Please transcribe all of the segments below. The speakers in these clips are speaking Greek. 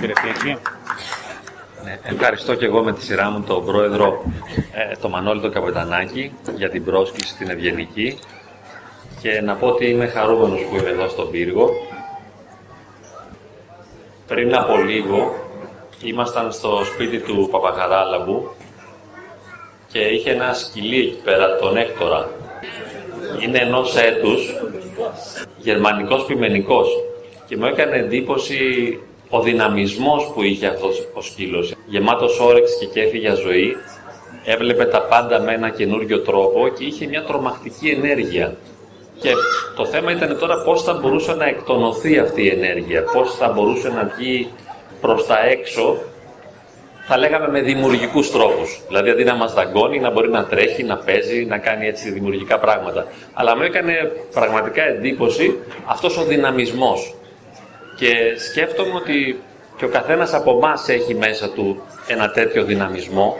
Κύριε Ναι, ευχαριστώ και εγώ με τη σειρά μου τον πρόεδρο, ε, τον Μανώλη τον Καπετανάκη, για την πρόσκληση στην Ευγενική και να πω ότι είμαι χαρούμενος που είμαι εδώ στον πύργο. Πριν από λίγο ήμασταν στο σπίτι του Παπαχαράλαμπου και είχε ένα σκυλί εκεί πέρα, τον Έκτορα. Είναι ενός έτους, γερμανικός πιμενικός και μου έκανε εντύπωση ο δυναμισμός που είχε αυτός ο σκύλος. Γεμάτος όρεξη και κέφι για ζωή, έβλεπε τα πάντα με ένα καινούριο τρόπο και είχε μια τρομακτική ενέργεια. Και το θέμα ήταν τώρα πώς θα μπορούσε να εκτονωθεί αυτή η ενέργεια, πώς θα μπορούσε να βγει προς τα έξω, θα λέγαμε με δημιουργικούς τρόπους. Δηλαδή αντί να μας δαγκώνει, να μπορεί να τρέχει, να παίζει, να κάνει έτσι δημιουργικά πράγματα. Αλλά μου έκανε πραγματικά εντύπωση αυτός ο δυναμισμός. Και σκέφτομαι ότι και ο καθένας από εμάς έχει μέσα του ένα τέτοιο δυναμισμό.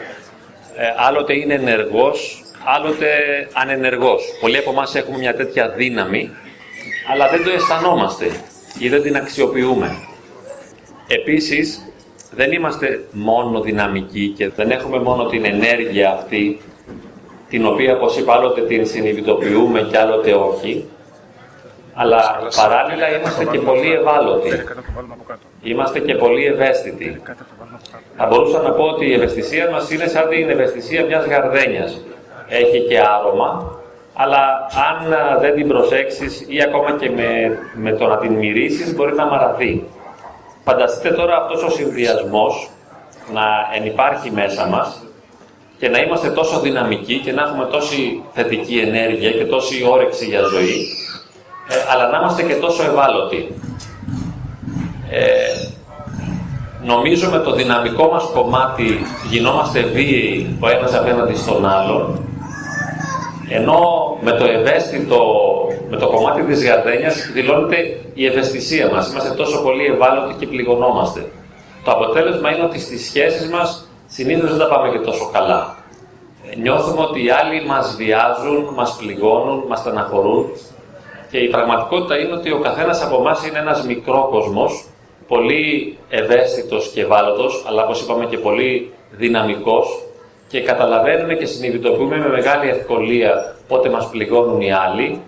Ε, άλλοτε είναι ενεργός, άλλοτε ανενεργός. Πολλοί από εμάς έχουμε μια τέτοια δύναμη, αλλά δεν το αισθανόμαστε ή δεν την αξιοποιούμε. Επίσης, δεν είμαστε μόνο δυναμικοί και δεν έχουμε μόνο την ενέργεια αυτή, την οποία, όπως είπα, άλλοτε την συνειδητοποιούμε και άλλοτε όχι, αλλά παράλληλα είμαστε και πολύ ευάλωτοι. Είμαστε και πολύ ευαίσθητοι. Θα μπορούσα να πω ότι η ευαισθησία μας είναι σαν την ευαισθησία μιας γαρδένιας. Έχει και άρωμα, αλλά αν δεν την προσέξεις ή ακόμα και με, με το να την μυρίσεις μπορεί να μαραθεί. Φανταστείτε τώρα αυτός ο συνδυασμός να ενυπάρχει μέσα μας και να είμαστε τόσο δυναμικοί και να έχουμε τόση θετική ενέργεια και τόση όρεξη για ζωή, ε, αλλά να είμαστε και τόσο ευάλωτοι. Ε, νομίζω με το δυναμικό μας κομμάτι γινόμαστε βίαιοι ο ένας απέναντι στον άλλον, ενώ με το ευαίσθητο, με το κομμάτι της γαρδένιας δηλώνεται η ευαισθησία μας. Είμαστε τόσο πολύ ευάλωτοι και πληγωνόμαστε. Το αποτέλεσμα είναι ότι στις σχέσεις μας συνήθως δεν τα πάμε και τόσο καλά. Νιώθουμε ότι οι άλλοι μας βιάζουν, μας πληγώνουν, μας στεναχωρούν και η πραγματικότητα είναι ότι ο καθένας από εμάς είναι ένας μικρόκοσμος, πολύ ευαίσθητος και ευάλωτος, αλλά όπως είπαμε και πολύ δυναμικός και καταλαβαίνουμε και συνειδητοποιούμε με μεγάλη ευκολία πότε μας πληγώνουν οι άλλοι,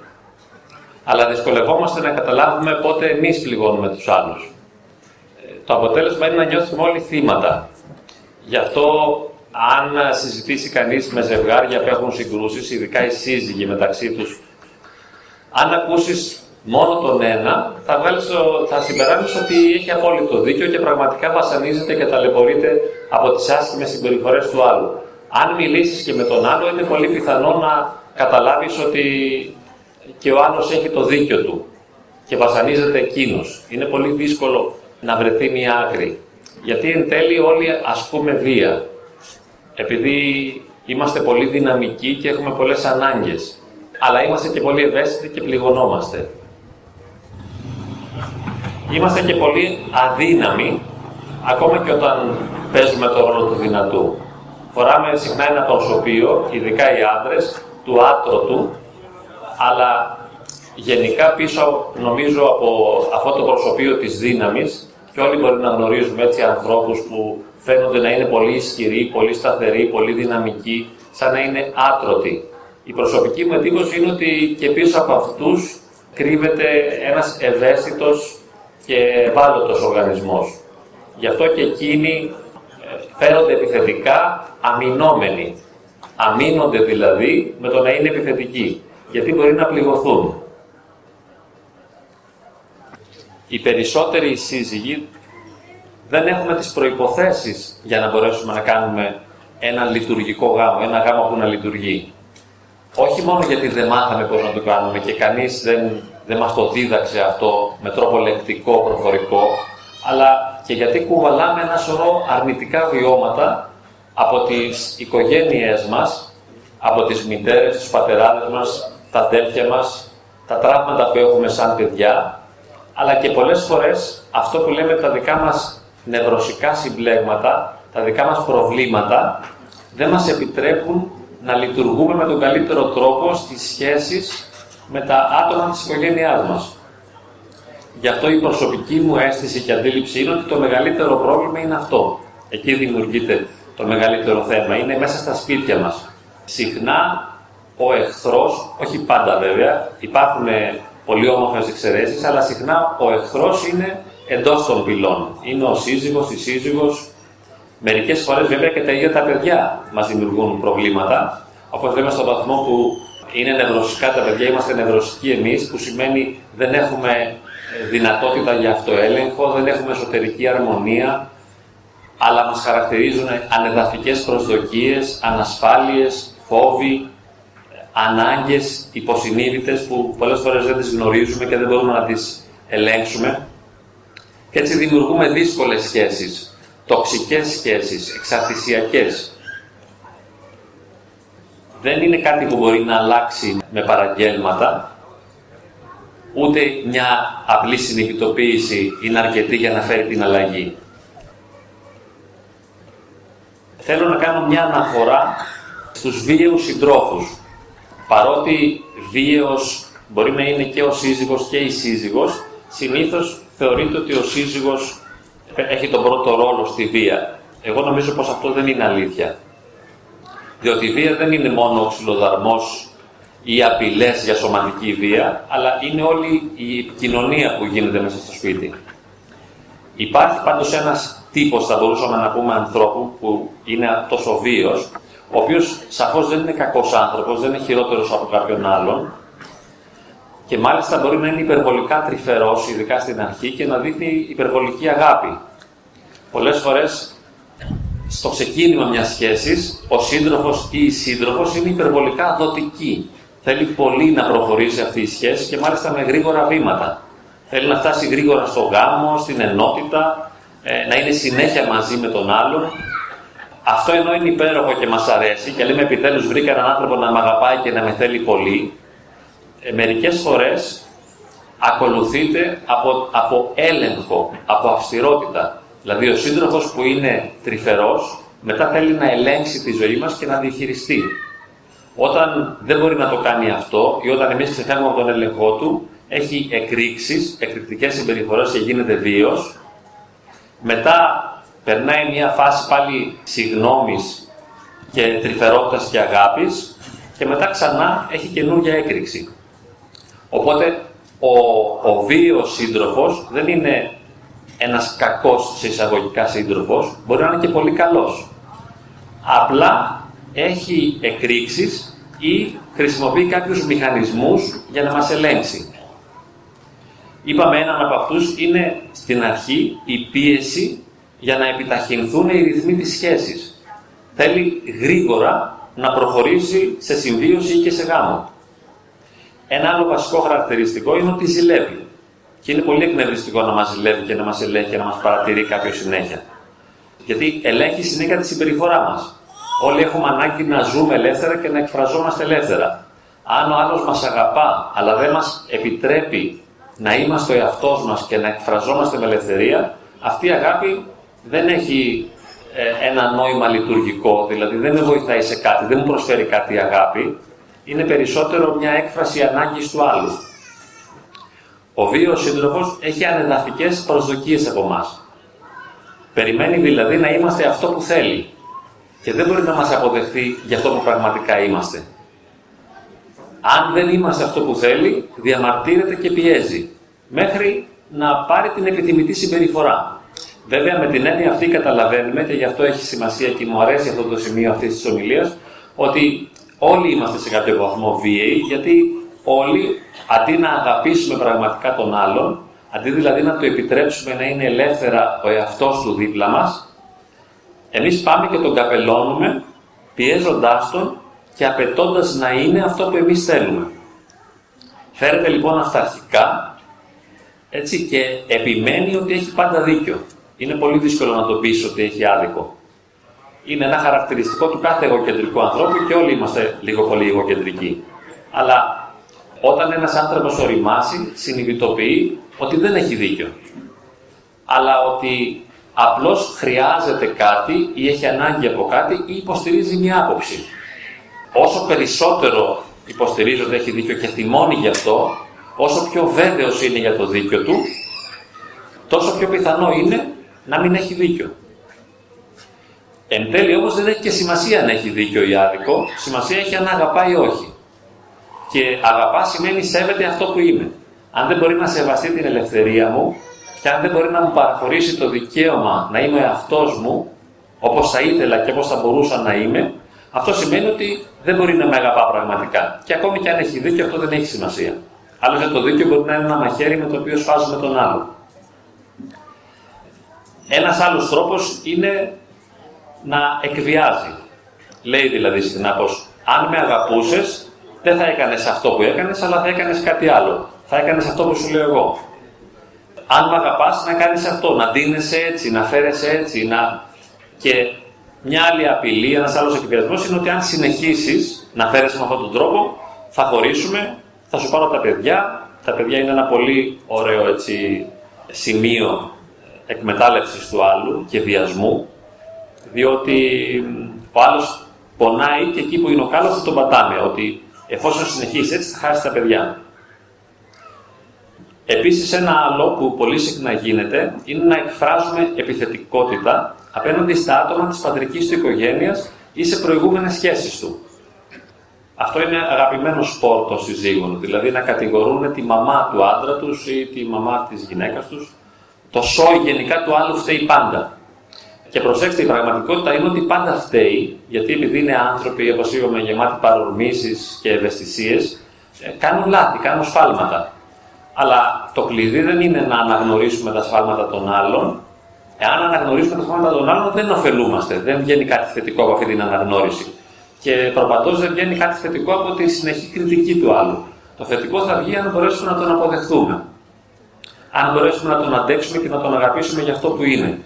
αλλά δυσκολευόμαστε να καταλάβουμε πότε εμείς πληγώνουμε τους άλλους. Ε, το αποτέλεσμα είναι να νιώθουμε όλοι θύματα. Γι' αυτό, αν συζητήσει κανείς με ζευγάρια που έχουν συγκρούσεις, ειδικά οι σύζυγοι μεταξύ τους, αν ακούσεις μόνο τον ένα, θα, βγάλεις, θα συμπεράνεις ότι έχει απόλυτο δίκιο και πραγματικά βασανίζεται και ταλαιπωρείται από τις άσχημες συμπεριφορές του άλλου. Αν μιλήσεις και με τον άλλο, είναι πολύ πιθανό να καταλάβεις ότι και ο άλλος έχει το δίκιο του και βασανίζεται εκείνος. Είναι πολύ δύσκολο να βρεθεί μια άκρη. Γιατί εν τέλει όλοι ασκούμε βία. Επειδή είμαστε πολύ δυναμικοί και έχουμε πολλές ανάγκες. Αλλά είμαστε και πολύ ευαίσθητοι και πληγωνόμαστε. Είμαστε και πολύ αδύναμοι, ακόμα και όταν παίζουμε το ρόλο του δυνατού. Φοράμε συχνά ένα προσωπείο, ειδικά οι άντρες, του άτρωτου, αλλά γενικά πίσω, νομίζω, από αυτό το προσωπείο της δύναμης, και όλοι μπορεί να γνωρίζουμε έτσι ανθρώπους που φαίνονται να είναι πολύ ισχυροί, πολύ σταθεροί, πολύ δυναμικοί, σαν να είναι άτρωτοι. Η προσωπική μου εντύπωση είναι ότι και πίσω από αυτούς κρύβεται ένας ευαίσθητος και ευάλωτος οργανισμός. Γι' αυτό και εκείνοι ε, φαίνονται επιθετικά αμυνόμενοι. Αμήνονται δηλαδή με το να είναι επιθετικοί, γιατί μπορεί να πληγωθούν. Οι περισσότεροι σύζυγοι δεν έχουμε τις προϋποθέσεις για να μπορέσουμε να κάνουμε ένα λειτουργικό γάμο, ένα γάμο που να λειτουργεί. Όχι μόνο γιατί δεν μάθαμε πώς να το κάνουμε και κανείς δεν, δεν μας το δίδαξε αυτό με τρόπο λεκτικό, προφορικό, αλλά και γιατί κουβαλάμε ένα σωρό αρνητικά βιώματα από τις οικογένειές μας, από τις μητέρες, τους πατεράδες μας, τα αδέρφια μας, τα τραύματα που έχουμε σαν παιδιά, αλλά και πολλές φορές αυτό που λέμε τα δικά μας νευρωσικά συμπλέγματα, τα δικά μας προβλήματα, δεν μας επιτρέπουν να λειτουργούμε με τον καλύτερο τρόπο στις σχέσεις με τα άτομα της οικογένειάς μας. Γι' αυτό η προσωπική μου αίσθηση και αντίληψη είναι ότι το μεγαλύτερο πρόβλημα είναι αυτό. Εκεί δημιουργείται το μεγαλύτερο θέμα. Είναι μέσα στα σπίτια μας. Συχνά ο εχθρός, όχι πάντα βέβαια, υπάρχουν πολύ όμορφες εξαιρέσεις, αλλά συχνά ο εχθρός είναι εντός των πυλών. Είναι ο σύζυγος, η σύζυγος. Μερικές φορές βέβαια και τα ίδια τα παιδιά μας δημιουργούν προβλήματα, όπως λέμε στον βαθμό που είναι νευρωσικά τα παιδιά, είμαστε νευρωσικοί εμείς, που σημαίνει δεν έχουμε δυνατότητα για αυτοέλεγχο, δεν έχουμε εσωτερική αρμονία, αλλά μας χαρακτηρίζουν ανεδαφικές προσδοκίες, ανασφάλειες, φόβοι, ανάγκες υποσυνείδητες που πολλές φορές δεν τις γνωρίζουμε και δεν μπορούμε να τις ελέγξουμε. Και έτσι δημιουργούμε δύσκολες σχέσεις, τοξικές σχέσεις, εξαρτησιακές. Δεν είναι κάτι που μπορεί να αλλάξει με παραγγέλματα, ούτε μια απλή συνειδητοποίηση είναι αρκετή για να φέρει την αλλαγή. Θέλω να κάνω μια αναφορά στους βίαιους συντρόφους. Παρότι βίαιος μπορεί να είναι και ο σύζυγος και η σύζυγος, συνήθως θεωρείται ότι ο σύζυγος έχει τον πρώτο ρόλο στη βία. Εγώ νομίζω πως αυτό δεν είναι αλήθεια. Διότι η βία δεν είναι μόνο ο ξυλοδαρμός ή απειλές για σωματική βία, αλλά είναι όλη η κοινωνία που γίνεται μέσα στο σπίτι. Υπάρχει πάντως ένας τύπος, θα μπορούσαμε να πούμε, ανθρώπου που είναι τόσο βίος, ο οποίος σαφώς δεν είναι κακός άνθρωπος, δεν είναι χειρότερος από κάποιον άλλον και μάλιστα μπορεί να είναι υπερβολικά τρυφερός, ειδικά στην αρχή, και να δείχνει υπερβολική αγάπη. Πολλές φορές στο ξεκίνημα μιας σχέσης, ο σύντροφος ή η σύντροφος είναι υπερβολικά δοτική. Θέλει πολύ να προχωρήσει αυτή η σχέση και μάλιστα με γρήγορα βήματα. Θέλει να φτάσει γρήγορα στο γάμο, στην ενότητα, ε, να είναι συνέχεια μαζί με τον άλλον. Αυτό ενώ είναι υπέροχο και μας αρέσει και λέμε επιτέλους βρήκα έναν άνθρωπο να με αγαπάει και να με θέλει πολύ, ε, μερικές φορές ακολουθείται από, από έλεγχο, από αυστηρότητα. Δηλαδή ο σύντροφος που είναι τρυφερός μετά θέλει να ελέγξει τη ζωή μας και να διαχειριστεί. Όταν δεν μπορεί να το κάνει αυτό ή όταν εμείς ξεφεύγουμε από τον έλεγχό του, έχει εκρήξεις, εκρηκτικές συμπεριφορές και γίνεται βίος. Μετά περνάει μια φάση πάλι συγνώμης και τρυφερότητας και αγάπης και μετά ξανά έχει καινούργια έκρηξη. Οπότε ο, ο βίος σύντροφος δεν είναι ένας κακός σε εισαγωγικά σύντροφος, μπορεί να είναι και πολύ καλός. Απλά έχει εκρήξεις ή χρησιμοποιεί κάποιους μηχανισμούς για να μας ελέγξει. Είπαμε έναν από αυτούς είναι στην αρχή η πίεση για να επιταχυνθούν οι ρυθμοί της σχέσης. Θέλει γρήγορα να προχωρήσει σε συμβίωση και σε γάμο. Ένα άλλο βασικό χαρακτηριστικό είναι ότι ζηλεύει. Και είναι πολύ εκνευριστικό να μας ζηλεύει και να μας ελέγχει και να μας παρατηρεί κάποιο συνέχεια. Γιατί ελέγχει συνέχεια τη συμπεριφορά μας. Όλοι έχουμε ανάγκη να ζούμε ελεύθερα και να εκφραζόμαστε ελεύθερα. Αν ο άλλος μας αγαπά, αλλά δεν μας επιτρέπει να είμαστε ο εαυτός μας και να εκφραζόμαστε με ελευθερία, αυτή η αγάπη δεν έχει ε, ένα νόημα λειτουργικό, δηλαδή δεν με βοηθάει σε κάτι, δεν μου προσφέρει κάτι η αγάπη, είναι περισσότερο μια έκφραση ανάγκης του άλλου. Ο βίος σύντροφος έχει ανεδαφικές προσδοκίες από εμά. Περιμένει δηλαδή να είμαστε αυτό που θέλει και δεν μπορεί να μας αποδεχθεί για αυτό που πραγματικά είμαστε. Αν δεν είμαστε αυτό που θέλει, διαμαρτύρεται και πιέζει, μέχρι να πάρει την επιθυμητή συμπεριφορά. Βέβαια, με την έννοια αυτή καταλαβαίνουμε, και γι' αυτό έχει σημασία και μου αρέσει αυτό το σημείο αυτής της ομιλίας, ότι όλοι είμαστε σε κάποιο βαθμό βίαιοι, γιατί όλοι, αντί να αγαπήσουμε πραγματικά τον άλλον, αντί δηλαδή να του επιτρέψουμε να είναι ελεύθερα ο εαυτός του δίπλα μας, εμείς πάμε και τον καπελώνουμε, πιέζοντάς τον και απαιτώντας να είναι αυτό που εμείς θέλουμε. Φέρεται λοιπόν αυταρχικά έτσι, και επιμένει ότι έχει πάντα δίκιο. Είναι πολύ δύσκολο να το πεις ότι έχει άδικο. Είναι ένα χαρακτηριστικό του κάθε εγωκεντρικού ανθρώπου και όλοι είμαστε λίγο πολύ εγωκεντρικοί. Αλλά όταν ένας άνθρωπος οριμάσει, συνειδητοποιεί ότι δεν έχει δίκιο. Αλλά ότι απλώς χρειάζεται κάτι ή έχει ανάγκη από κάτι ή υποστηρίζει μια άποψη. Όσο περισσότερο υποστηρίζει ότι έχει δίκιο και θυμώνει γι' αυτό, όσο πιο βέβαιος είναι για το δίκιο του, τόσο πιο πιθανό είναι να μην έχει δίκιο. Εν τέλει όμως δεν έχει και σημασία να έχει δίκιο ή άδικο, σημασία έχει αν αγαπάει ή όχι. Και αγαπά σημαίνει σέβεται αυτό που είμαι. Αν δεν μπορεί να σεβαστεί την ελευθερία μου και αν δεν μπορεί να μου παραχωρήσει το δικαίωμα να είμαι αυτός μου, όπως θα ήθελα και όπως θα μπορούσα να είμαι, αυτό σημαίνει ότι δεν μπορεί να με αγαπά πραγματικά. Και ακόμη και αν έχει δίκιο, αυτό δεν έχει σημασία. Άλλωστε το δίκιο μπορεί να είναι ένα μαχαίρι με το οποίο σφάζουμε τον άλλο. Ένας άλλος τρόπος είναι να εκβιάζει. Λέει δηλαδή συχνά πως αν με αγαπούσες, δεν θα έκανες αυτό που έκανες, αλλά θα έκανες κάτι άλλο. Θα έκανες αυτό που σου λέω εγώ. Αν με αγαπάς, να κάνεις αυτό, να ντύνεσαι έτσι, να φέρεσαι έτσι, να... Και μια άλλη απειλή, ένας άλλος εκβιασμός είναι ότι αν συνεχίσεις να φέρεσαι με αυτόν τον τρόπο, θα χωρίσουμε, θα σου πάρω τα παιδιά. Τα παιδιά είναι ένα πολύ ωραίο έτσι, σημείο εκμετάλλευσης του άλλου και βιασμού, διότι ο άλλος πονάει και εκεί που είναι ο κάλος θα τον πατάμε, ότι εφόσον συνεχίσεις έτσι θα χάσεις τα παιδιά. Επίσης ένα άλλο που πολύ συχνά γίνεται είναι να εκφράζουμε επιθετικότητα απέναντι στα άτομα της πατρικής του οικογένειας ή σε προηγούμενες σχέσεις του. Αυτό είναι αγαπημένο σπορ των συζύγων, δηλαδή να κατηγορούν τη μαμά του άντρα τους ή τη μαμά της γυναίκας τους το σόι γενικά του άλλου φταίει πάντα. Και προσέξτε, η πραγματικότητα είναι ότι πάντα φταίει, γιατί επειδή είναι άνθρωποι, όπως είπαμε, γεμάτοι παρορμήσεις και ευαισθησίες, ε, κάνουν λάθη, κάνουν σφάλματα. Αλλά το κλειδί δεν είναι να αναγνωρίσουμε τα σφάλματα των άλλων. Εάν αναγνωρίσουμε τα σφάλματα των άλλων, δεν ωφελούμαστε. Δεν βγαίνει κάτι θετικό από αυτή την αναγνώριση. Και προπαντό δεν βγαίνει κάτι θετικό από τη συνεχή κριτική του άλλου. Το θετικό θα βγει αν μπορέσουμε να τον αποδεχθούμε αν μπορέσουμε να τον αντέξουμε και να τον αγαπήσουμε για αυτό που είναι.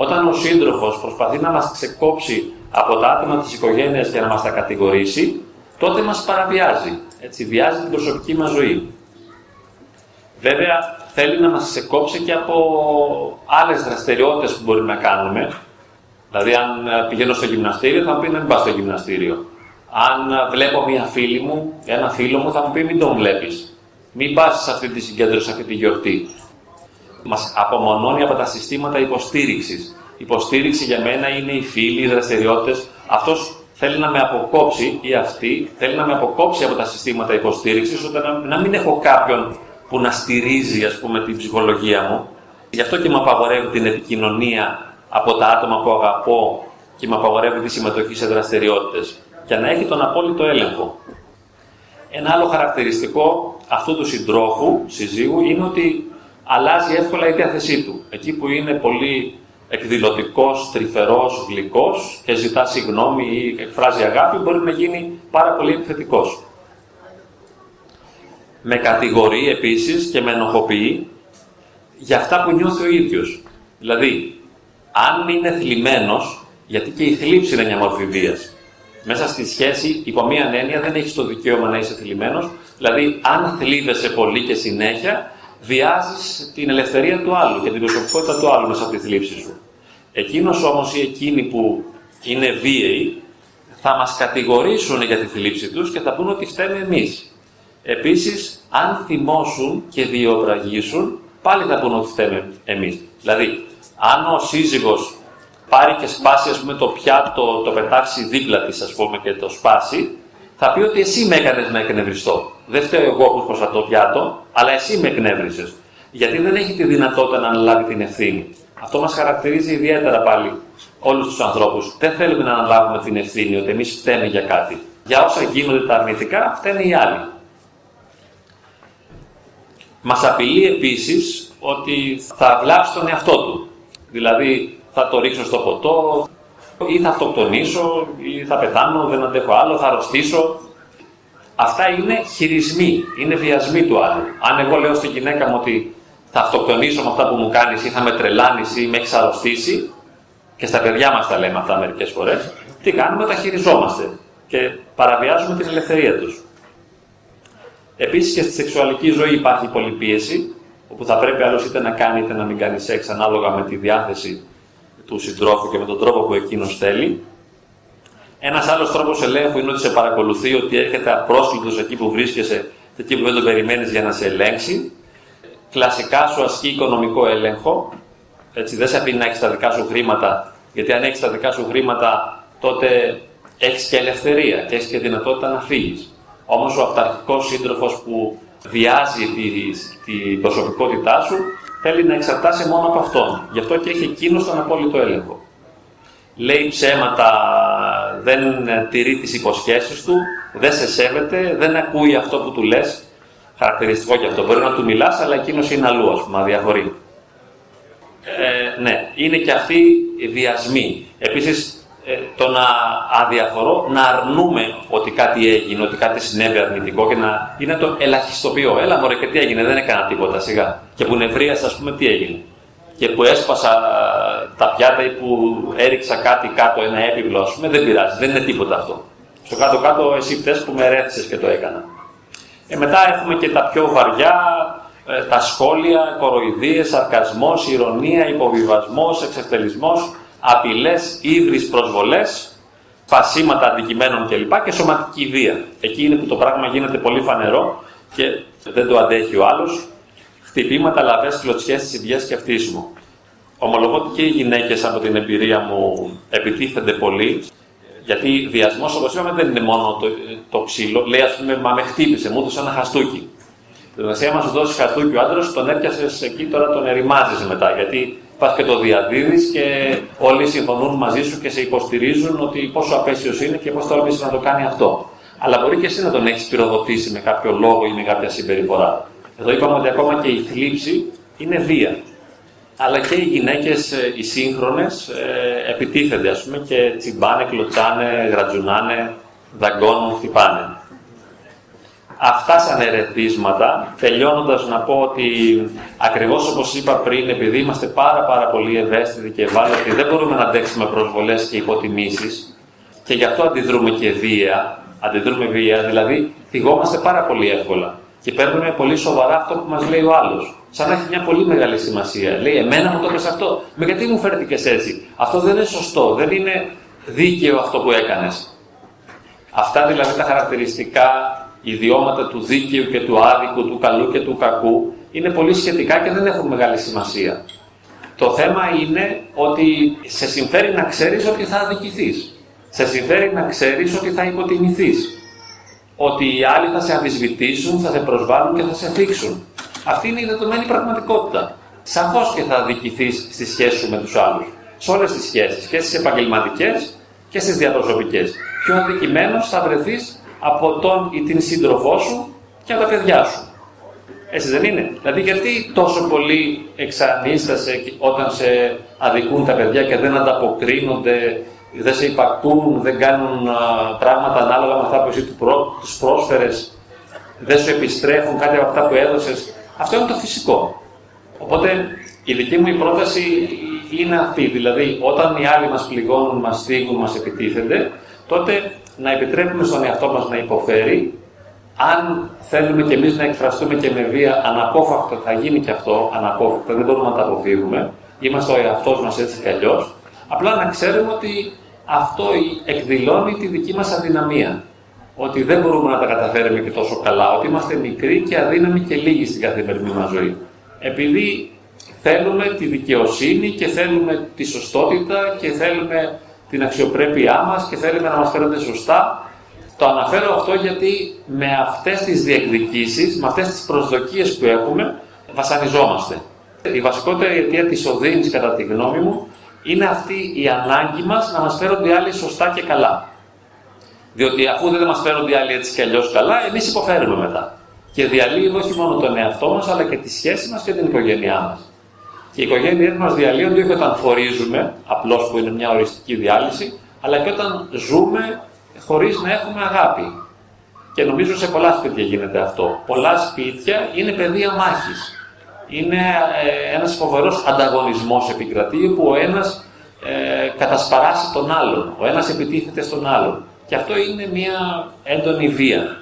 Όταν ο σύντροφος προσπαθεί να μας ξεκόψει από τα άτομα της οικογένειας και να μας τα κατηγορήσει, τότε μας παραβιάζει. Έτσι, βιάζει την προσωπική μας ζωή. Βέβαια, θέλει να μας ξεκόψει και από άλλες δραστηριότητες που μπορεί να κάνουμε. Δηλαδή, αν πηγαίνω στο γυμναστήριο, θα μου πει να μην πας στο γυμναστήριο. Αν βλέπω μια φίλη μου, ένα φίλο μου, θα μου πει μην τον βλέπεις. Μην πας σε αυτή τη συγκέντρωση, σε αυτή τη γιορτή μας απομονώνει από τα συστήματα υποστήριξης. Υποστήριξη για μένα είναι οι φίλοι, οι δραστηριότητες. Αυτός θέλει να με αποκόψει ή αυτή θέλει να με αποκόψει από τα συστήματα υποστήριξης ώστε να, να μην έχω κάποιον που να στηρίζει ας πούμε την ψυχολογία μου. Γι' αυτό και με απαγορεύει την επικοινωνία από τα άτομα που αγαπώ και με απαγορεύει τη συμμετοχή σε δραστηριότητες. Για να έχει τον απόλυτο έλεγχο. Ένα άλλο χαρακτηριστικό αυτού του συντρόφου, συζύγου, είναι ότι αλλάζει εύκολα η διάθεσή του. Εκεί που είναι πολύ εκδηλωτικός, τρυφερός, γλυκός και ζητά συγγνώμη ή εκφράζει αγάπη, μπορεί να γίνει πάρα πολύ επιθετικός. Με κατηγορεί επίσης και με ενοχοποιεί για αυτά που νιώθει ο ίδιος. Δηλαδή, αν είναι θλιμμένος, γιατί και η θλίψη είναι μια μορφή βίας. Μέσα στη σχέση, υπό μία έννοια, δεν έχεις το δικαίωμα να είσαι θλιμμένος. Δηλαδή, αν θλίβεσαι πολύ και συνέχεια, βιάζεις την ελευθερία του άλλου και την προσωπικότητα του άλλου μέσα από τη θλίψη σου. Εκείνος όμως ή εκείνοι που είναι βίαιοι θα μας κατηγορήσουν για τη θλίψη τους και θα πούνε ότι φταίμε εμείς. Επίσης, αν θυμώσουν και διοπραγήσουν, πάλι θα πούνε ότι φταίμε εμείς. Δηλαδή, αν ο σύζυγος πάρει και σπάσει ας πούμε, το πιάτο, το πετάξει δίπλα της, ας πούμε, και το σπάσει, θα πει ότι εσύ με έκανες να εκνευριστώ. Δεν φταίω εγώ που σπάσα το πιάτο, αλλά εσύ με εκνεύρισες. Γιατί δεν έχει τη δυνατότητα να αναλάβει την ευθύνη. Αυτό μας χαρακτηρίζει ιδιαίτερα πάλι όλους τους ανθρώπους. Δεν θέλουμε να αναλάβουμε την ευθύνη ότι εμείς φταίμε για κάτι. Για όσα γίνονται τα αρνητικά, φταίνε οι άλλοι. Μας απειλεί επίσης ότι θα βλάψει τον εαυτό του. Δηλαδή, θα το ρίξω στο ποτό, ή θα αυτοκτονήσω, ή θα πεθάνω, δεν αντέχω άλλο, θα αρρωστήσω. Αυτά είναι χειρισμοί, είναι βιασμοί του άλλου. Αν εγώ λέω στην γυναίκα μου ότι θα αυτοκτονήσω με αυτά που μου κάνεις ή θα με τρελάνεις ή με έχεις αρρωστήσει, και στα παιδιά μας τα λέμε αυτά μερικές φορές, τι κάνουμε, τα χειριζόμαστε και παραβιάζουμε την ελευθερία τους. Επίσης και στη σεξουαλική ζωή υπάρχει πολλή πίεση, όπου θα πρέπει άλλος είτε να κάνει είτε να μην κάνει σεξ ανάλογα με τη διάθεση του συντρόφου και με τον τρόπο που εκείνος θέλει. Ένας άλλος τρόπος ελέγχου είναι ότι σε παρακολουθεί, ότι έρχεται απρόσκλητο εκεί που βρίσκεσαι και εκεί που δεν τον περιμένεις για να σε ελέγξει. κλασικά σου ασκεί οικονομικό έλεγχο, έτσι, δεν σε αφήνει να έχεις τα δικά σου χρήματα, γιατί αν έχεις τα δικά σου χρήματα, τότε έχεις και ελευθερία και έχεις και δυνατότητα να φύγεις. Όμως ο αυταρχικός σύντροφος που βιάζει την προσωπικότητά σου, θέλει να εξαρτάσει μόνο από αυτόν. Γι' αυτό και έχει εκείνος τον απόλυτο έλεγχο. Λέει ψέματα, δεν τηρεί τις υποσχέσεις του, δεν σε σέβεται, δεν ακούει αυτό που του λες. Χαρακτηριστικό και αυτό. Μπορεί να του μιλάς, αλλά εκείνος είναι αλλού, ας πούμε, αδιαφορεί. Ε, ναι, είναι και αυτοί οι βιασμοί. Επίσης, ε, το να αδιαφορώ, να αρνούμε ότι κάτι έγινε, ότι κάτι συνέβη αρνητικό και να είναι το ελαχιστοποιώ. Έλα μωρέ και τι έγινε, δεν έκανα τίποτα σιγά. Και που νευρίασα ας πούμε τι έγινε. Και που έσπασα τα πιάτα ή που έριξα κάτι κάτω, ένα έπιπλο ας πούμε, δεν πειράζει, δεν είναι τίποτα αυτό. Στο κάτω-κάτω εσύ φταίς που με ρέθισες και το έκανα. Ε, μετά έχουμε και τα πιο βαριά, ε, τα σχόλια, κοροϊδίες, σαρκασμός, ηρωνία, υποβιβασμός, εξευτελισμός, απειλές, ύβρις, προσβολές, φασίματα αντικειμένων κλπ. και σωματική βία. Εκεί είναι που το πράγμα γίνεται πολύ φανερό και δεν το αντέχει ο άλλος. Χτυπήματα, λαβές, κλωτσιές, τσιμπιές και αυτίσιμο. Ομολογώ ότι και οι γυναίκες από την εμπειρία μου επιτίθενται πολύ, γιατί βιασμός, όπως είπαμε, δεν είναι μόνο το, το ξύλο. Λέει, ας πούμε, μα με χτύπησε, μου έδωσε ένα χαστούκι. Την ουσία, μας δώσει χαστούκι ο άντρας, τον έπιασε εκεί, τώρα τον ερημάζεις μετά. Γιατί πας και το διαδίδεις και όλοι συμφωνούν μαζί σου και σε υποστηρίζουν ότι πόσο απέσιος είναι και πώς τόλμησε να το κάνει αυτό. Αλλά μπορεί και εσύ να τον έχεις πυροδοτήσει με κάποιο λόγο ή με κάποια συμπεριφορά. Εδώ είπαμε ότι ακόμα και η θλίψη είναι βία. Αλλά και οι γυναίκες, ε, οι σύγχρονες, ε, επιτίθενται, ας πούμε, και τσιμπάνε, κλωτσάνε, γρατζουνάνε, δαγκώνουν, χτυπάνε. Αυτά σαν ερεθίσματα, τελειώνοντας να πω ότι ακριβώς όπως είπα πριν, επειδή είμαστε πάρα πάρα πολύ ευαίσθητοι και ευάλωτοι, δεν μπορούμε να αντέξουμε προσβολές και υποτιμήσεις και γι' αυτό αντιδρούμε και βία, αντιδρούμε βία, δηλαδή θυγόμαστε πάρα πολύ εύκολα και παίρνουμε πολύ σοβαρά αυτό που μας λέει ο άλλος. Σαν να έχει μια πολύ μεγάλη σημασία. Λέει, εμένα μου το έπεσε αυτό. Με γιατί μου φέρθηκε έτσι; Αυτό δεν είναι σωστό. Δεν είναι δίκαιο αυτό που έκανες. Αυτά δηλαδή τα χαρακτηριστικά ιδιώματα του δίκαιου και του άδικου, του καλού και του κακού είναι πολύ σχετικά και δεν έχουν μεγάλη σημασία. Το θέμα είναι ότι σε συμφέρει να ξέρεις ότι θα αδικηθείς. Σε συμφέρει να ξέρεις ότι θα υποτιμηθείς. Ότι οι άλλοι θα σε αμφισβητήσουν, θα σε προσβάλλουν και θα σε θίξουν. Αυτή είναι η δεδομένη πραγματικότητα. Σαφώς και θα αδικηθείς στη σχέση σου με τους άλλους. Σε όλες τις σχέσεις, και στις επαγγελματικές και στις διαπροσωπικές. Πιο αδικημένος θα βρεθείς από τον ή την σύντροφό σου και από τα παιδιά σου. Έτσι δεν είναι; Δηλαδή, γιατί τόσο πολύ εξανίστασε όταν σε αδικούν τα παιδιά και δεν ανταποκρίνονται, δεν σε υπακτούν, δεν κάνουν πράγματα ανάλογα με αυτά που εσύ του τους πρόσφερες, δεν σου επιστρέφουν κάτι από αυτά που έδωσες. Αυτό είναι το φυσικό. Οπότε η δική μου η πρόταση είναι αυτή. Δηλαδή, όταν οι άλλοι μας πληγώνουν, μας θίγουν, μας επιτίθενται, τότε να επιτρέπουμε στον εαυτό μας να υποφέρει. Αν θέλουμε κι εμείς να εκφραστούμε και με βία, αναπόφευκτα θα γίνει και αυτό, αναπόφευκτα, δεν μπορούμε να τα αποφύγουμε. Είμαστε ο εαυτός μας έτσι κι αλλιώς. Απλά να ξέρουμε ότι αυτό εκδηλώνει τη δική μας αδυναμία. Ότι δεν μπορούμε να τα καταφέρουμε και τόσο καλά, ότι είμαστε μικροί και αδύναμοι και λίγοι στην καθημερινή μας ζωή. Επειδή θέλουμε τη δικαιοσύνη και θέλουμε τη σωστότητα και θέλουμε την αξιοπρέπειά μας και θέλουμε να μας φέρονται σωστά. Το αναφέρω αυτό γιατί με αυτές τις διεκδικήσεις, με αυτές τις προσδοκίες που έχουμε, βασανιζόμαστε. Η βασικότερη αιτία της οδύνης, κατά τη γνώμη μου, είναι αυτή η ανάγκη μας να μας φέρονται οι άλλοι σωστά και καλά. Διότι αφού δεν μας φέρονται οι άλλοι έτσι και αλλιώς καλά, εμείς υποφέρουμε μετά. Και διαλύει όχι μόνο τον εαυτό μας, αλλά και τη σχέση μας και την οικογένειά μας. Και οι οικογένειές μας διαλύονται όχι όταν φορίζουμε, απλώς που είναι μια οριστική διάλυση, αλλά και όταν ζούμε χωρίς να έχουμε αγάπη. Και νομίζω σε πολλά σπίτια γίνεται αυτό. Πολλά σπίτια είναι πεδία μάχης. Είναι ε, ένας φοβερός ανταγωνισμός επικρατεί, που ο ένας ε, κατασπαράσει τον άλλον, ο ένας επιτίθεται στον άλλον. Και αυτό είναι μια έντονη βία.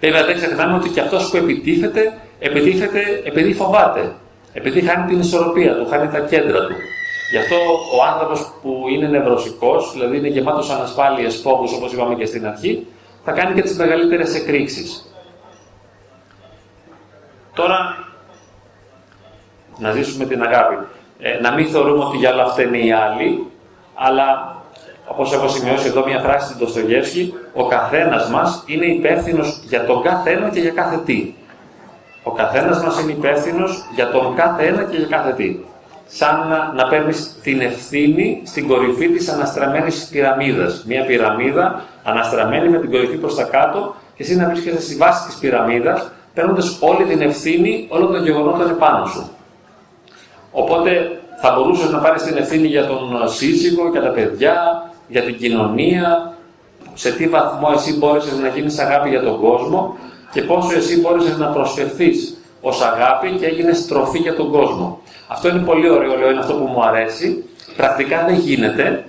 Βέβαια δεν ξεχνάμε ότι και αυτός που επιτίθεται, επιτίθεται επειδή φοβάται. Επειδή χάνει την ισορροπία του, χάνει τα κέντρα του. Γι' αυτό ο άνθρωπος που είναι νευρωσικός, δηλαδή είναι γεμάτος ανασφάλειες, φόβους, όπως είπαμε και στην αρχή, θα κάνει και τις μεγαλύτερες εκρήξεις. Τώρα, να ζήσουμε την αγάπη. Ε, να μην θεωρούμε ότι για όλα αυτά είναι οι άλλοι, αλλά όπως έχω σημειώσει εδώ μια φράση του Ντοστογεύσκη, ο καθένας μας είναι υπεύθυνος για τον κάθε ένα και για κάθε τι. Ο καθένας μας είναι υπεύθυνος για τον κάθε ένα και για κάθε τι. Σαν να, να παίρνεις την ευθύνη στην κορυφή της αναστραμμένης πυραμίδας. Μια πυραμίδα αναστραμμένη με την κορυφή προς τα κάτω και εσύ να βρίσκεσαι στη βάση της πυραμίδας, παίρνοντας όλη την ευθύνη όλων των γεγονότων επάνω σου. Οπότε θα μπορούσες να πάρεις την ευθύνη για τον σύζυγο, για τα παιδιά, για την κοινωνία, σε τι βαθμό εσύ μπόρεσες να γίνεις αγάπη για τον κόσμο και πόσο εσύ μπόρεσες να προσφερθείς ως αγάπη και έγινες τροφή για τον κόσμο. Αυτό είναι πολύ ωραίο, λέω, είναι αυτό που μου αρέσει. Πρακτικά δεν γίνεται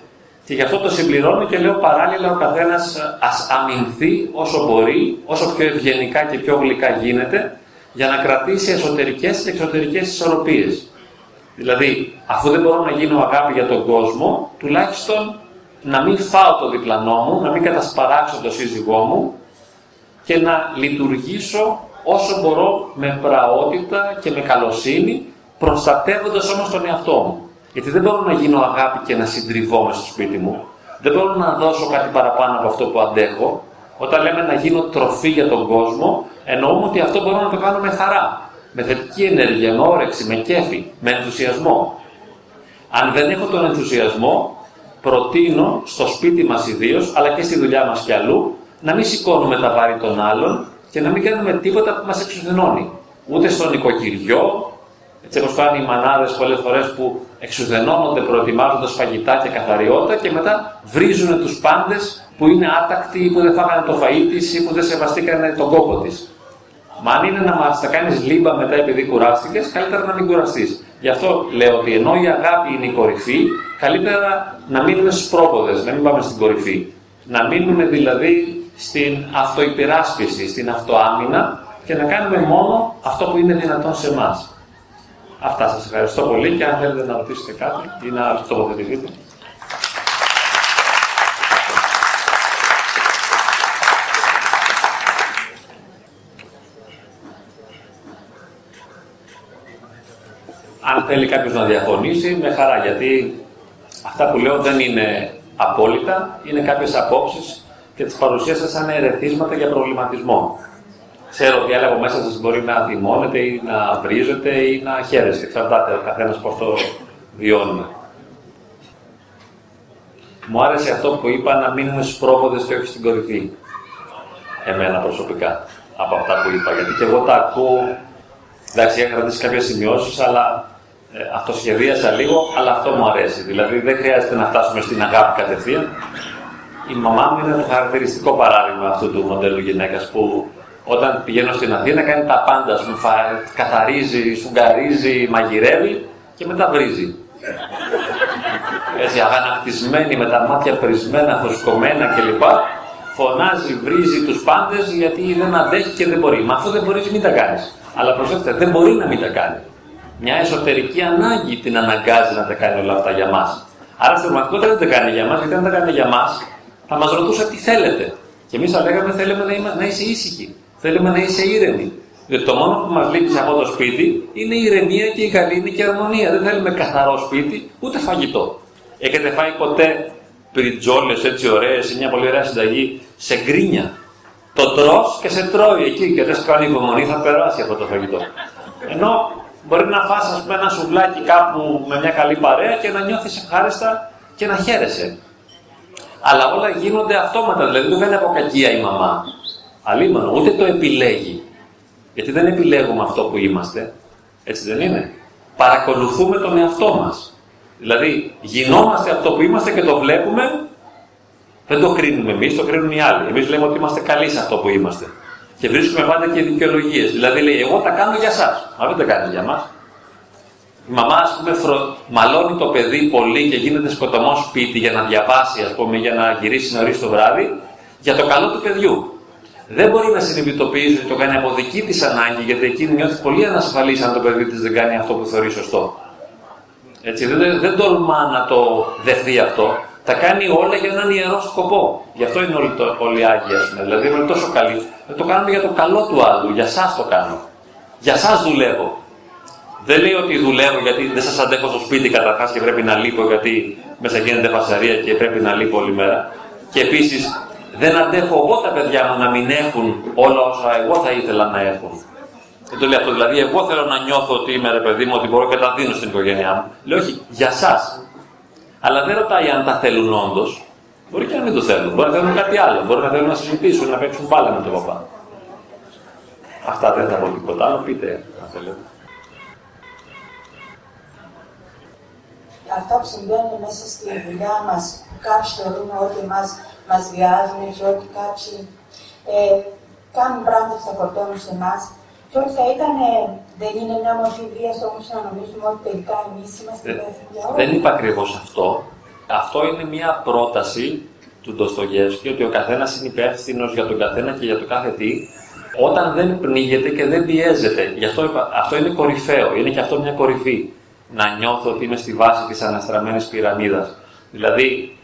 και γι' αυτό το συμπληρώνω και λέω παράλληλα ο καθένας ας αμυνθεί όσο μπορεί, όσο πιο ευγενικά και πιο γλυκά γίνεται, για να κρατήσει εσωτερικές και εξωτερικές ισορροπίες. Δηλαδή, αφού δεν μπορώ να γίνω αγάπη για τον κόσμο, τουλάχιστον να μην φάω το διπλανό μου, να μην κατασπαράξω το σύζυγό μου και να λειτουργήσω όσο μπορώ με πραότητα και με καλοσύνη, προστατεύοντας όμως τον εαυτό μου. Γιατί δεν μπορώ να γίνω αγάπη και να συντριβώ στο σπίτι μου. Δεν μπορώ να δώσω κάτι παραπάνω από αυτό που αντέχω. Όταν λέμε να γίνω τροφή για τον κόσμο, εννοούμε ότι αυτό μπορώ να το κάνω με χαρά. Με θετική ενέργεια, με όρεξη, με κέφι, με ενθουσιασμό. Αν δεν έχω τον ενθουσιασμό, προτείνω στο σπίτι μας ιδίως, αλλά και στη δουλειά μας κι αλλού, να μην σηκώνουμε τα βάρη των άλλων και να μην κάνουμε τίποτα που μας εξουδενώνει. Ούτε στο νοικοκυριό, έτσι όπως κάνουν οι μανάδες πολλές φορές που εξουδενώνονται προετοιμάζοντας φαγητά και καθαριότητα και μετά βρίζουν τους πάντες που είναι άτακτοι ή που δεν φάγανε το φαΐ της ή που δεν σεβαστήκανε τον κόπο της. Μα αν είναι να μα τα κάνεις λίμπα μετά επειδή κουράστηκες, καλύτερα να μην κουραστείς. Γι' αυτό λέω ότι ενώ η αγάπη είναι η κορυφή, καλύτερα να μείνουμε στους πρόποδες, να μην πάμε στην κορυφή. Να μείνουμε δηλαδή στην αυτοϊπεράσπιση, στην αυτοάμυνα και να κάνουμε μόνο αυτό που είναι δυνατόν σε εμάς. Αυτά σας ευχαριστώ πολύ και αν θέλετε να ρωτήσετε κάτι ή να τοποθετηθείτε. Αν θέλει κάποιος να διαφωνήσει, με χαρά, γιατί αυτά που λέω δεν είναι απόλυτα, είναι κάποιες απόψεις και τις παρουσίασα σαν ερεθίσματα για προβληματισμό. Ξέρω ότι άλλο μέσα σας μπορεί να θυμώνετε ή να βρίζετε ή να χαίρεστε. Εξαρτάται ο καθένας πώς το βιώνουμε. Μου άρεσε αυτό που είπα να μείνουμε στου πρόποδε και όχι στην κορυφή. Εμένα προσωπικά από αυτά που είπα. Γιατί και εγώ τα ακούω. Εντάξει, είχα κρατήσει κάποιες σημειώσεις, αλλά ε, αυτοσχεδίασα λίγο, αλλά αυτό μου αρέσει. Δηλαδή δεν χρειάζεται να φτάσουμε στην αγάπη κατευθείαν. Η μαμά μου είναι το χαρακτηριστικό παράδειγμα αυτού του μοντέλου γυναίκας που όταν πηγαίνω στην Αθήνα κάνει τα πάντα. Μου καθαρίζει, σφουγγαρίζει, μαγειρεύει και μετά βρίζει. Έτσι, αγανακτισμένη με τα μάτια πρισμένα, φωσκωμένα κλπ. Φωνάζει, βρίζει τους πάντες γιατί δεν αντέχει και δεν μπορεί. Μα αυτό δεν μπορείς, μην τα κάνεις. Αλλά προσέξτε, δεν μπορεί να μην τα κάνει μια εσωτερική ανάγκη την αναγκάζει να τα κάνει όλα αυτά για μας. Άρα στην πραγματικότητα δεν τα κάνει για μας, γιατί αν τα κάνει για μας, θα μας ρωτούσε τι θέλετε. Και εμείς θα λέγαμε θέλουμε να, είμα, να είσαι ήσυχη. Θέλουμε να είσαι ήρεμη. Διότι το μόνο που μας λείπει από το σπίτι είναι η ηρεμία και η γαλήνη και η αρμονία. Δεν θέλουμε καθαρό σπίτι, ούτε φαγητό. Έχετε φάει ποτέ πριτζόλε έτσι ωραίες σε μια πολύ ωραία συνταγή σε γκρίνια; Το τρώ και σε τρώει εκεί και δεν σου κάνει υπομονή, θα περάσει αυτό το φαγητό. Ενώ Μπορεί να φας ας πούμε, ένα σουβλάκι κάπου με μια καλή παρέα και να νιώθεις ευχάριστα και να χαίρεσαι. Αλλά όλα γίνονται αυτόματα, δηλαδή δεν είναι από κακία η μαμά. Αλίμονο, ούτε το επιλέγει. Γιατί δεν επιλέγουμε αυτό που είμαστε. Έτσι δεν είναι. Παρακολουθούμε τον εαυτό μας. Δηλαδή, γινόμαστε αυτό που είμαστε και το βλέπουμε, δεν το κρίνουμε εμείς, το κρίνουν οι άλλοι. Εμείς λέμε ότι είμαστε καλοί σε αυτό που είμαστε. Και βρίσκουμε πάντα και δικαιολογίες. Δηλαδή λέει, Εγώ τα κάνω για εσά. Μα δεν τα κάνει για μας. Η μαμά, ας πούμε, φρο... μαλώνει το παιδί πολύ και γίνεται σκοτωμός σπίτι για να διαβάσει, ας πούμε, για να γυρίσει νωρίς το βράδυ, για το καλό του παιδιού. Δεν μπορεί να συνειδητοποιήσει ότι το κάνει από δική της ανάγκη, γιατί εκείνη νιώθει πολύ ανασφαλής αν το παιδί της δεν κάνει αυτό που θεωρεί σωστό. Έτσι, δεν, δεν τολμά να το δεχθεί αυτό. Τα κάνει όλα για έναν ιερό σκοπό. Γι' αυτό είναι όλοι, το, όλοι άγιοι, ας πούμε. Δηλαδή, είναι τόσο καλοί. Δεν το κάνουμε για το καλό του άλλου. Για εσά το κάνω. Για εσά δουλεύω. Δεν λέει ότι δουλεύω γιατί δεν σας αντέχω στο σπίτι καταρχάς και πρέπει να λείπω γιατί μέσα γίνεται φασαρία και πρέπει να λείπω όλη μέρα. Και επίσης δεν αντέχω εγώ τα παιδιά μου να μην έχουν όλα όσα εγώ θα ήθελα να έχουν. Δεν το λέει αυτό. Δηλαδή, εγώ θέλω να νιώθω ότι είμαι ρε παιδί μου, ότι μπορώ και τα δίνω στην οικογένειά μου. Λέω όχι, για εσά. Αλλά δεν ρωτάει αν τα θέλουν όντως. Μπορεί και να μην το θέλουν. Μπορεί να θέλουν κάτι άλλο. Μπορεί να θέλουν να συζητήσουν, να παίξουν μπάλα με τον παπά. Αυτά δεν θα πω τίποτα άλλο. Πείτε, αν θέλετε. Αυτά που συμβαίνουν μέσα στη δουλειά μας, κάποιοι θεωρούν ότι μας μας βιάζουν και ότι κάποιοι ε, κάνουν πράγματα που θα φορτώνουν σε εμάς. Και ότι θα ήταν, δεν είναι μια μορφή βίας όμως να νομίζουμε ότι τελικά εμείς είμαστε Ε, υπεύθυνοι για όλα. Δεν είπα ακριβώς αυτό. Αυτό είναι μια πρόταση του Ντοστογεύσκη ότι ο καθένας είναι υπεύθυνος για τον καθένα και για το κάθε τι, όταν δεν πνίγεται και δεν πιέζεται. Γι' αυτό είπα, αυτό είναι κορυφαίο, είναι και αυτό μια κορυφή. Να νιώθω ότι είμαι στη βάση της αναστραμμένης πυραμίδας. Δηλαδή,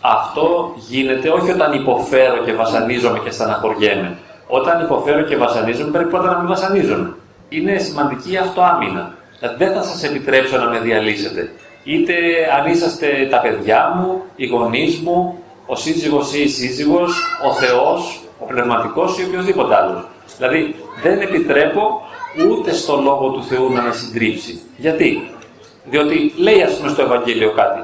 αυτό γίνεται όχι όταν υποφέρω και βασανίζομαι και στεναχωριέμαι. Όταν υποφέρω και βασανίζομαι, πρέπει πρώτα να μην βασανίζομαι. Είναι σημαντική αυτοάμυνα. Δηλαδή, δεν θα σας επιτρέψω να με διαλύσετε. Είτε αν είσαστε τα παιδιά μου, οι γονείς μου, ο σύζυγος ή η σύζυγος, ο Θεός, ο πνευματικός ή οποιοδήποτε άλλος. Δηλαδή, δεν επιτρέπω ούτε στο Λόγο του Θεού να με συντρίψει. Γιατί; Διότι λέει ας πούμε στο Ευαγγέλιο κάτι.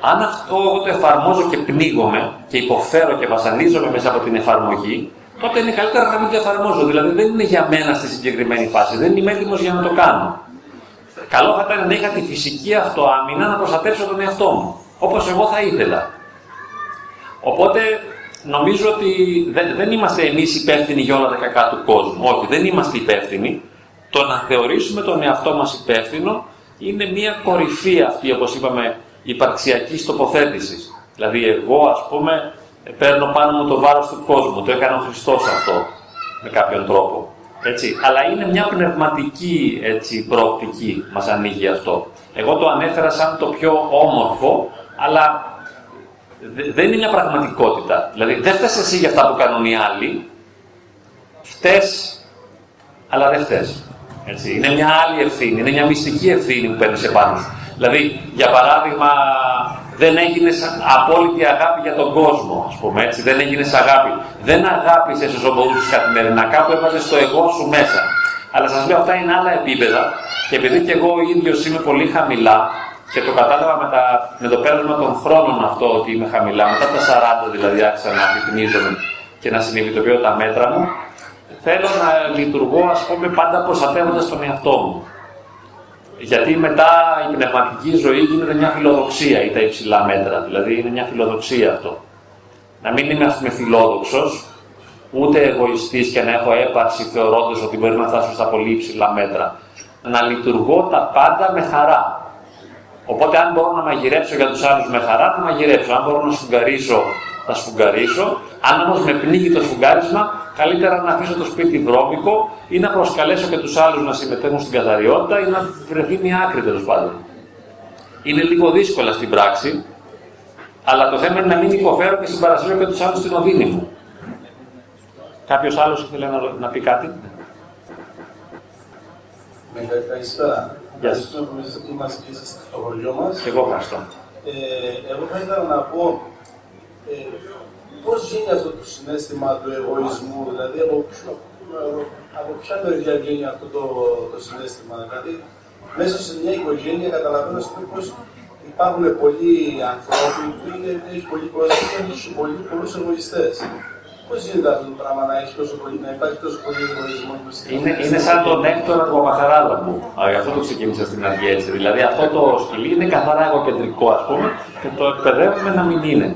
Αν αυτό εγώ το εφαρμόζω και πνίγομαι και υποφέρω και βασανίζομαι μέσα από την εφαρμογή, τότε είναι καλύτερα να μην το εφαρμόζω. Δηλαδή δεν είναι για μένα στη συγκεκριμένη φάση. Δεν είμαι έτοιμος για να το κάνω. Καλό θα ήταν να είχα τη φυσική αυτοάμυνα να προστατεύσω τον εαυτό μου. Όπως εγώ θα ήθελα. Οπότε νομίζω ότι δεν, δεν είμαστε εμείς υπεύθυνοι για όλα τα κακά του κόσμου. Όχι, δεν είμαστε υπεύθυνοι. Το να θεωρήσουμε τον εαυτό μας υπεύθυνο είναι μια κορυφή αυτή, όπως είπαμε, υπαρξιακής τοποθέτησης. Δηλαδή, εγώ, ας πούμε, παίρνω πάνω μου το βάρος του κόσμου. Το έκανε ο Χριστός αυτό με κάποιον τρόπο. Έτσι. Αλλά είναι μια πνευματική έτσι, προοπτική μας ανοίγει αυτό. Εγώ το ανέφερα σαν το πιο όμορφο, αλλά δε- δεν είναι μια πραγματικότητα. Δηλαδή δεν φταίς εσύ για αυτά που κάνουν οι άλλοι, φταίς, αλλά δεν φταίς. Έτσι. Είναι μια άλλη ευθύνη, είναι μια μυστική ευθύνη που παίρνεις επάνω σου. Δηλαδή, για παράδειγμα, δεν έγινε απόλυτη αγάπη για τον κόσμο, ας πούμε έτσι. Δεν έγινε αγάπη. Δεν αγάπησες όσο μπορούσε καθημερινά. Κάπου έβαζες το εγώ σου μέσα. Αλλά σας λέω, αυτά είναι άλλα επίπεδα. Και επειδή και εγώ ο ίδιος είμαι πολύ χαμηλά και το κατάλαβα με, τα, με το πέρασμα των χρόνων αυτό ότι είμαι χαμηλά, μετά τα 40 δηλαδή άρχισα να απεικνίζομαι και να συνειδητοποιώ τα μέτρα μου, θέλω να λειτουργώ, ας πούμε, πάντα προστατεύοντας τον εαυτό μου. Γιατί μετά η πνευματική ζωή γίνεται μια φιλοδοξία ή τα υψηλά μέτρα. Δηλαδή είναι μια φιλοδοξία αυτό. Να μην είμαι ας πούμε φιλόδοξος, ούτε εγωιστής και να έχω έπαρση θεωρώντας ότι μπορεί να φτάσω στα πολύ υψηλά μέτρα. Να λειτουργώ τα πάντα με χαρά. Οπότε αν μπορώ να μαγειρέψω για τους άλλους με χαρά, θα μαγειρέψω. Αν μπορώ να σφουγγαρίσω, θα σφουγγαρίσω. Αν όμως με πνίγει το σφουγγάρισμα, καλύτερα να αφήσω το σπίτι βρώμικο ή να προσκαλέσω και τους άλλους να συμμετέχουν στην καθαριότητα ή να βρεθεί μια άκρη τέλος πάντων. Είναι λίγο δύσκολα στην πράξη, αλλά το θέμα είναι να μην υποφέρω και συμπαρασύρω και τους άλλους στην οδύνη μου. Κάποιος άλλος ήθελε να, να πει κάτι; Ναι, καλησπέρα. Γεια σας. Ευχαριστούμε που είμαστε και εσείς στο χωριό μας. Εγώ ευχαριστώ. Ε, εγώ θα ήθελα να πω ε, πώς γίνει αυτό το συνέστημα του εγωισμού, δηλαδή από, ποιο, από ποια μεριά βγαίνει αυτό το, το συνέστημα. Δηλαδή, μέσα σε μια οικογένεια καταλαβαίνω ας πούμε, πως υπάρχουν πολλοί άνθρωποι που είναι, έχει πολύ κόσμο και έχει πολύ, πολλούς εγωιστές. Πώς γίνεται αυτό το πράγμα να, έχει τόσο πολύ, να υπάρχει τόσο πολύ εγωισμό μες στην Είναι, είναι σαν τον έκτορα του Παπαχαράλα μου. Α, Γι' αυτό το ξεκίνησα στην αρχή έτσι. Δηλαδή αυτό το σκυλί είναι καθαρά εγωκεντρικό ας πούμε και το εκπαιδεύουμε να μην είναι.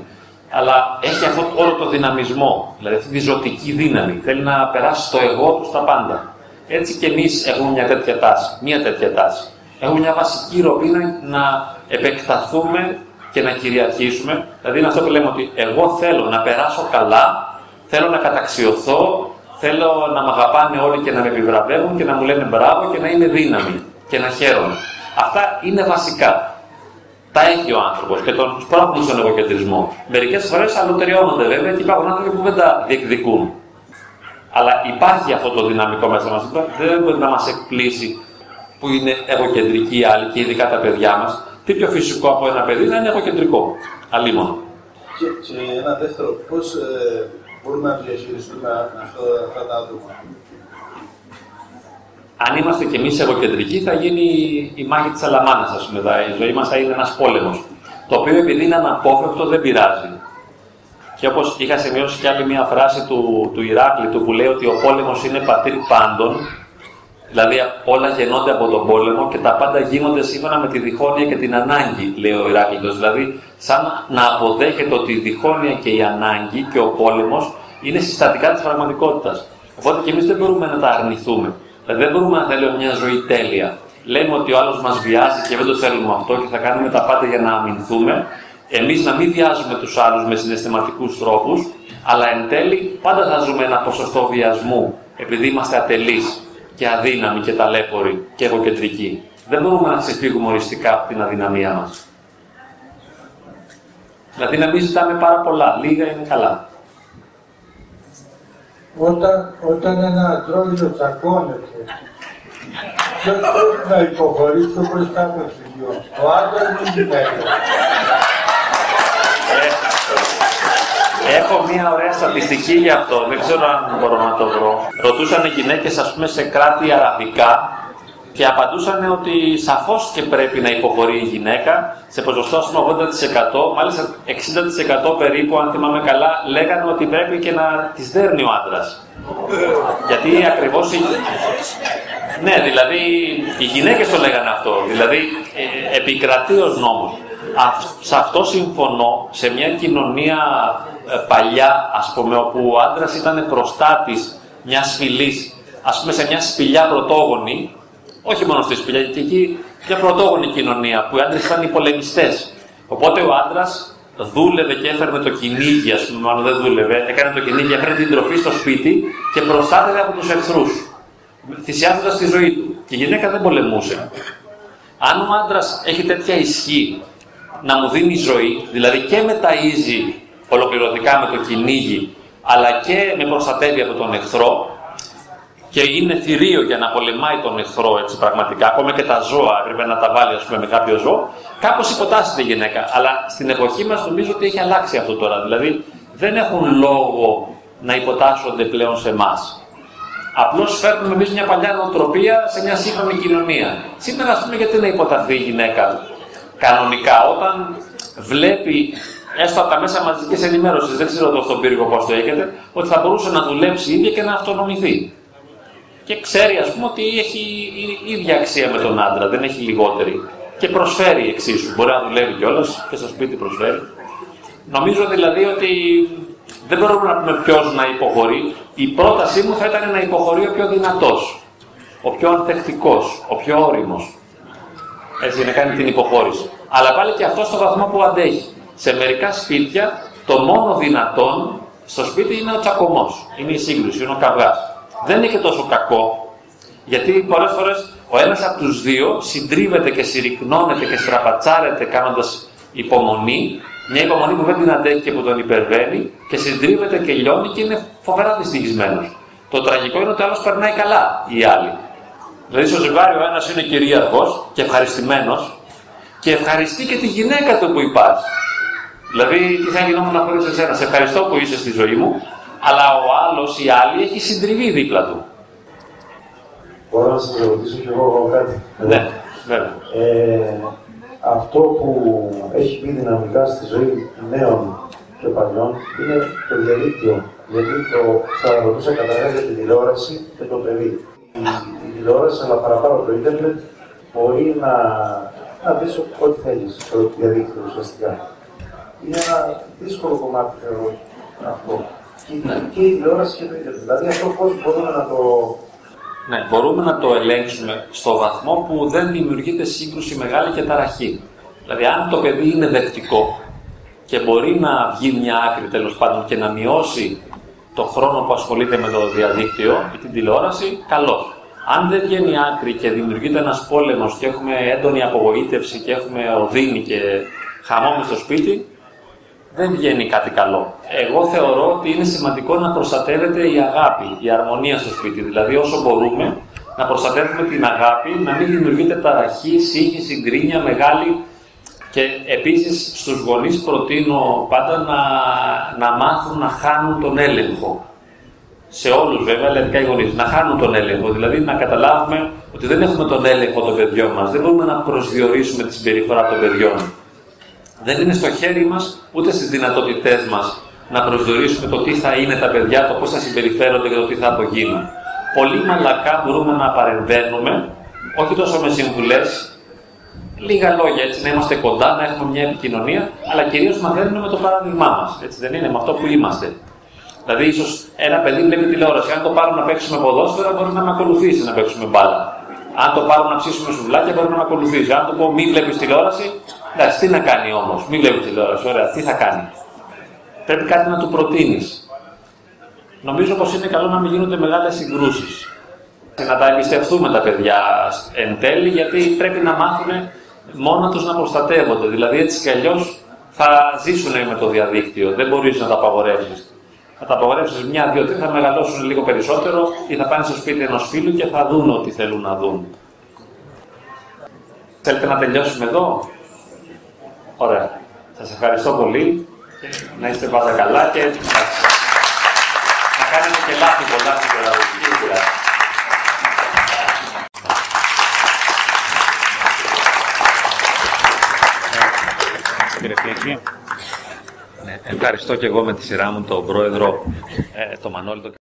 Αλλά έχει αυτό όλο το δυναμισμό, δηλαδή αυτή τη ζωτική δύναμη. Θέλει να περάσει το εγώ του στα πάντα. Έτσι και εμείς έχουμε μια τέτοια τάση. Μια τέτοια τάση. Έχουμε μια βασική ροπή να, να επεκταθούμε και να κυριαρχήσουμε. Δηλαδή είναι αυτό που λέμε ότι εγώ θέλω να περάσω καλά, θέλω να καταξιωθώ, θέλω να με αγαπάνε όλοι και να με επιβραβεύουν και να μου λένε μπράβο και να είναι δύναμη και να χαίρομαι. Αυτά είναι βασικά. Τα έχει ο άνθρωπος και τον σπρώχνει στον εγωκεντρισμό. Μερικές φορές αλωτεριώνονται βέβαια και υπάρχουν άνθρωποι που δεν τα διεκδικούν. Αλλά υπάρχει αυτό το δυναμικό μέσα μας. Δεν μπορεί να μας εκπλήσει που είναι εγωκεντρικοί άλλοι και ειδικά τα παιδιά μας, τι πιο φυσικό από ένα παιδί να είναι εγωκεντρικό. Αλλήμον. Και, και ένα δεύτερο, πώς ε, μπορούμε να διαχειριστούμε αυτά, αυτά τα άτομα; Αν είμαστε κι εμείς εγωκεντρικοί, θα γίνει η μάχη της Αλαμάνας, ας πούμε. Η ζωή μας θα είναι ένας πόλεμος. Το οποίο επειδή είναι αναπόφευκτο δεν πειράζει. Και όπως είχα σημειώσει κι άλλη μια φράση του, του Ηράκλειτου που λέει ότι ο πόλεμος είναι πατήρ πάντων, δηλαδή όλα γεννώνται από τον πόλεμο και τα πάντα γίνονται σύμφωνα με τη διχόνοια και την ανάγκη, λέει ο Ηράκλειτος. Δηλαδή, σαν να αποδέχεται ότι η διχόνοια και η ανάγκη και ο πόλεμος είναι συστατικά της πραγματικότητας. Οπότε και εμείς δεν μπορούμε να τα αρνηθούμε. Δηλαδή, δεν μπορούμε να θέλουμε μια ζωή τέλεια. Λέμε ότι ο άλλος μας βιάζει και δεν το θέλουμε αυτό και θα κάνουμε τα πάντα για να αμυνθούμε εμείς να μην βιάζουμε τους άλλους με συναισθηματικούς τρόπους, αλλά εν τέλει πάντα θα ζούμε ένα ποσοστό βιασμού, επειδή είμαστε ατελείς και αδύναμοι και ταλέποροι και εγωκεντρικοί. Δεν μπορούμε να ξεφύγουμε οριστικά από την αδυναμία μας. Δηλαδή να μην ζητάμε πάρα πολλά, λίγα είναι καλά. Όταν, όταν ένα αντρόγινο τσακώνεται, ποιος πρέπει να υποχωρήσει το μπροστά από το ο άντρας ή η γυναίκα. Έχω μία ωραία στατιστική γι' αυτό, δεν ξέρω αν μπορώ να το βρω. Ρωτούσαν οι γυναίκες, ας πούμε, σε κράτη αραβικά και απαντούσαν ότι σαφώς και πρέπει να υποχωρεί η γυναίκα σε ποσοστό ας πούμε 80%, μάλιστα 60% περίπου, αν θυμάμαι καλά, λέγανε ότι πρέπει και να τις δέρνει ο άντρας. Γιατί ακριβώς η... Ναι, δηλαδή οι γυναίκες το λέγανε αυτό, δηλαδή ε, επικρατεί ως νόμος. Σε αυτό συμφωνώ, σε μια κοινωνία ε, παλιά, ας πούμε, όπου ο άντρας ήταν προστάτης μιας φυλής, ας πούμε σε μια σπηλιά πρωτόγονη, όχι μόνο στη σπηλιά, και εκεί μια πρωτόγονη κοινωνία, που οι άντρες ήταν οι πολεμιστές. Οπότε ο άντρας δούλευε και έφερνε το κυνήγι, ας πούμε, μάλλον δεν δούλευε, έκανε το κυνήγι, έφερνε την τροφή στο σπίτι και προστάτευε από τους εχθρούς, θυσιάζοντας τη ζωή του. Και η γυναίκα δεν πολεμούσε. Αν ο άντρας έχει τέτοια ισχύ να μου δίνει ζωή, δηλαδή και μεταΐζει ολοκληρωτικά με το κυνήγι, αλλά και με προστατεύει από τον εχθρό και είναι θηρίο για να πολεμάει τον εχθρό έτσι πραγματικά, ακόμα και τα ζώα έπρεπε να τα βάλει ας πούμε, με κάποιο ζώο, κάπως υποτάσσεται η γυναίκα. Αλλά στην εποχή μας νομίζω ότι έχει αλλάξει αυτό τώρα. Δηλαδή δεν έχουν λόγο να υποτάσσονται πλέον σε εμάς. Απλώς φέρνουμε εμείς μια παλιά νοοτροπία σε μια σύγχρονη κοινωνία. Σήμερα, ας πούμε, γιατί να υποταθεί η γυναίκα κανονικά, όταν βλέπει έστω από τα μέσα μαζικής ενημέρωσης, δεν ξέρω εδώ στον πύργο πώς το έχετε, ότι θα μπορούσε να δουλέψει ίδια και να αυτονομηθεί. Και ξέρει, ας πούμε, ότι έχει ίδια αξία με τον άντρα, δεν έχει λιγότερη. Και προσφέρει εξίσου. Μπορεί να δουλεύει κιόλας και στο σπίτι προσφέρει. Νομίζω δηλαδή ότι δεν μπορούμε να πούμε ποιος να υποχωρεί. Η πρότασή μου θα ήταν να υποχωρεί ο πιο δυνατός, ο πιο ανθεκτικός, ο πιο όριμος. Έτσι, να κάνει την υποχώρηση. Αλλά πάλι και αυτό στο βαθμό που αντέχει. Σε μερικά σπίτια το μόνο δυνατόν στο σπίτι είναι ο τσακωμός. Είναι η σύγκρουση, είναι ο καυγά. Δεν είναι και τόσο κακό, γιατί πολλές φορές ο ένας από τους δύο συντρίβεται και συρρυκνώνεται και στραπατσάρεται κάνοντας υπομονή, μια υπομονή που δεν την αντέχει και που τον υπερβαίνει και συντρίβεται και λιώνει και είναι φοβερά δυστυχισμένος. Το τραγικό είναι ότι ο άλλος περνάει καλά οι άλλοι. Δηλαδή στο ζευγάρι ο ένας είναι κυρίαρχος και ευχαριστημένος και ευχαριστεί και τη γυναίκα του που υπάρχει. Δηλαδή, τι θα γινόμουν να χωρίς εσένα. Σε ευχαριστώ που είσαι στη ζωή μου, αλλά ο άλλος ή η άλλη έχει συντριβεί δίπλα του. Μπορώ να σας ρωτήσω κι εγώ κάτι; Ναι, βέβαια. Ε, αυτό που έχει μπει δυναμικά στη ζωή νέων και παλιών είναι το διαδίκτυο. Γιατί το, θα ρωτούσα καταρχάς για τη τηλεόραση και το παιδί. Η, η τηλεόραση, αλλά παραπάνω το ίντερνετ, μπορεί να, να δεις ό,τι θέλεις στο διαδίκτυο ουσιαστικά είναι ένα δύσκολο κομμάτι, θεωρώ, αυτό. Και, και η τηλεόραση και το ίντερνετ. Δηλαδή αυτό πώς μπορούμε να το... Ναι, μπορούμε να το ελέγξουμε στο βαθμό που δεν δημιουργείται σύγκρουση μεγάλη και ταραχή. Δηλαδή, αν το παιδί είναι δεκτικό και μπορεί να βγει μια άκρη τέλος πάντων και να μειώσει το χρόνο που ασχολείται με το διαδίκτυο ή την τηλεόραση, καλώ. Αν δεν βγαίνει άκρη και δημιουργείται ένας πόλεμος και έχουμε έντονη απογοήτευση και έχουμε οδύνη και χαμό στο σπίτι, δεν βγαίνει κάτι καλό. Εγώ θεωρώ ότι είναι σημαντικό να προστατεύεται η αγάπη, η αρμονία στο σπίτι. Δηλαδή, όσο μπορούμε, να προστατεύουμε την αγάπη, να μην δημιουργείται ταραχή, σύγχυση, γκρίνια μεγάλη. Και επίσης στους γονείς προτείνω πάντα να, να μάθουν να χάνουν τον έλεγχο. Σε όλους βέβαια, λαϊκά οι γονείς, να χάνουν τον έλεγχο. Δηλαδή να καταλάβουμε ότι δεν έχουμε τον έλεγχο των παιδιών μας. Δεν μπορούμε να προσδιορίσουμε τη συμπεριφορά των παιδιών. Δεν είναι στο χέρι μας, ούτε στις δυνατότητές μας να προσδιορίσουμε το τι θα είναι τα παιδιά, το πώς θα συμπεριφέρονται και το τι θα απογίνουν πολύ μαλακά μπορούμε να παρεμβαίνουμε, όχι τόσο με συμβουλές, λίγα λόγια έτσι, να είμαστε κοντά, να έχουμε μια επικοινωνία, αλλά κυρίως μαθαίνουμε με το παράδειγμά μας. Έτσι δεν είναι, με αυτό που είμαστε. Δηλαδή, ίσως ένα παιδί βλέπει τηλεόραση. Αν το πάρω να παίξουμε ποδόσφαιρα, μπορεί να με ακολουθήσει να παίξουμε μπάλα. Αν το πάρω να ψήσουμε σουβλάκια, μπορεί να με ακολουθήσει. Αν το πω μη βλέπεις τηλεόραση, εντάξει, τι να κάνει όμως, μη βλέπεις τηλεόραση, ωραία, τι θα κάνει. Πρέπει κάτι να του προτείνεις νομίζω πως είναι καλό να μην γίνονται μεγάλες συγκρούσεις. Να τα εμπιστευτούμε τα παιδιά εν τέλει, γιατί πρέπει να μάθουν μόνο τους να προστατεύονται. Δηλαδή έτσι κι αλλιώς θα ζήσουν με το διαδίκτυο, δεν μπορείς να τα απαγορεύσεις. Θα τα απαγορεύσεις μια, δύο, τρία, θα μεγαλώσουν λίγο περισσότερο ή θα πάνε στο σπίτι ενός φίλου και θα δουν ό,τι θέλουν να δουν. Θέλετε να τελειώσουμε εδώ; Ωραία. Σας ευχαριστώ πολύ. Να είστε πάντα καλά και κάνετε και λάθη πολλά στην παιδαγωγική Ναι, ευχαριστώ και εγώ με τη σειρά μου τον πρόεδρο, ε, τον Μανώλη, τον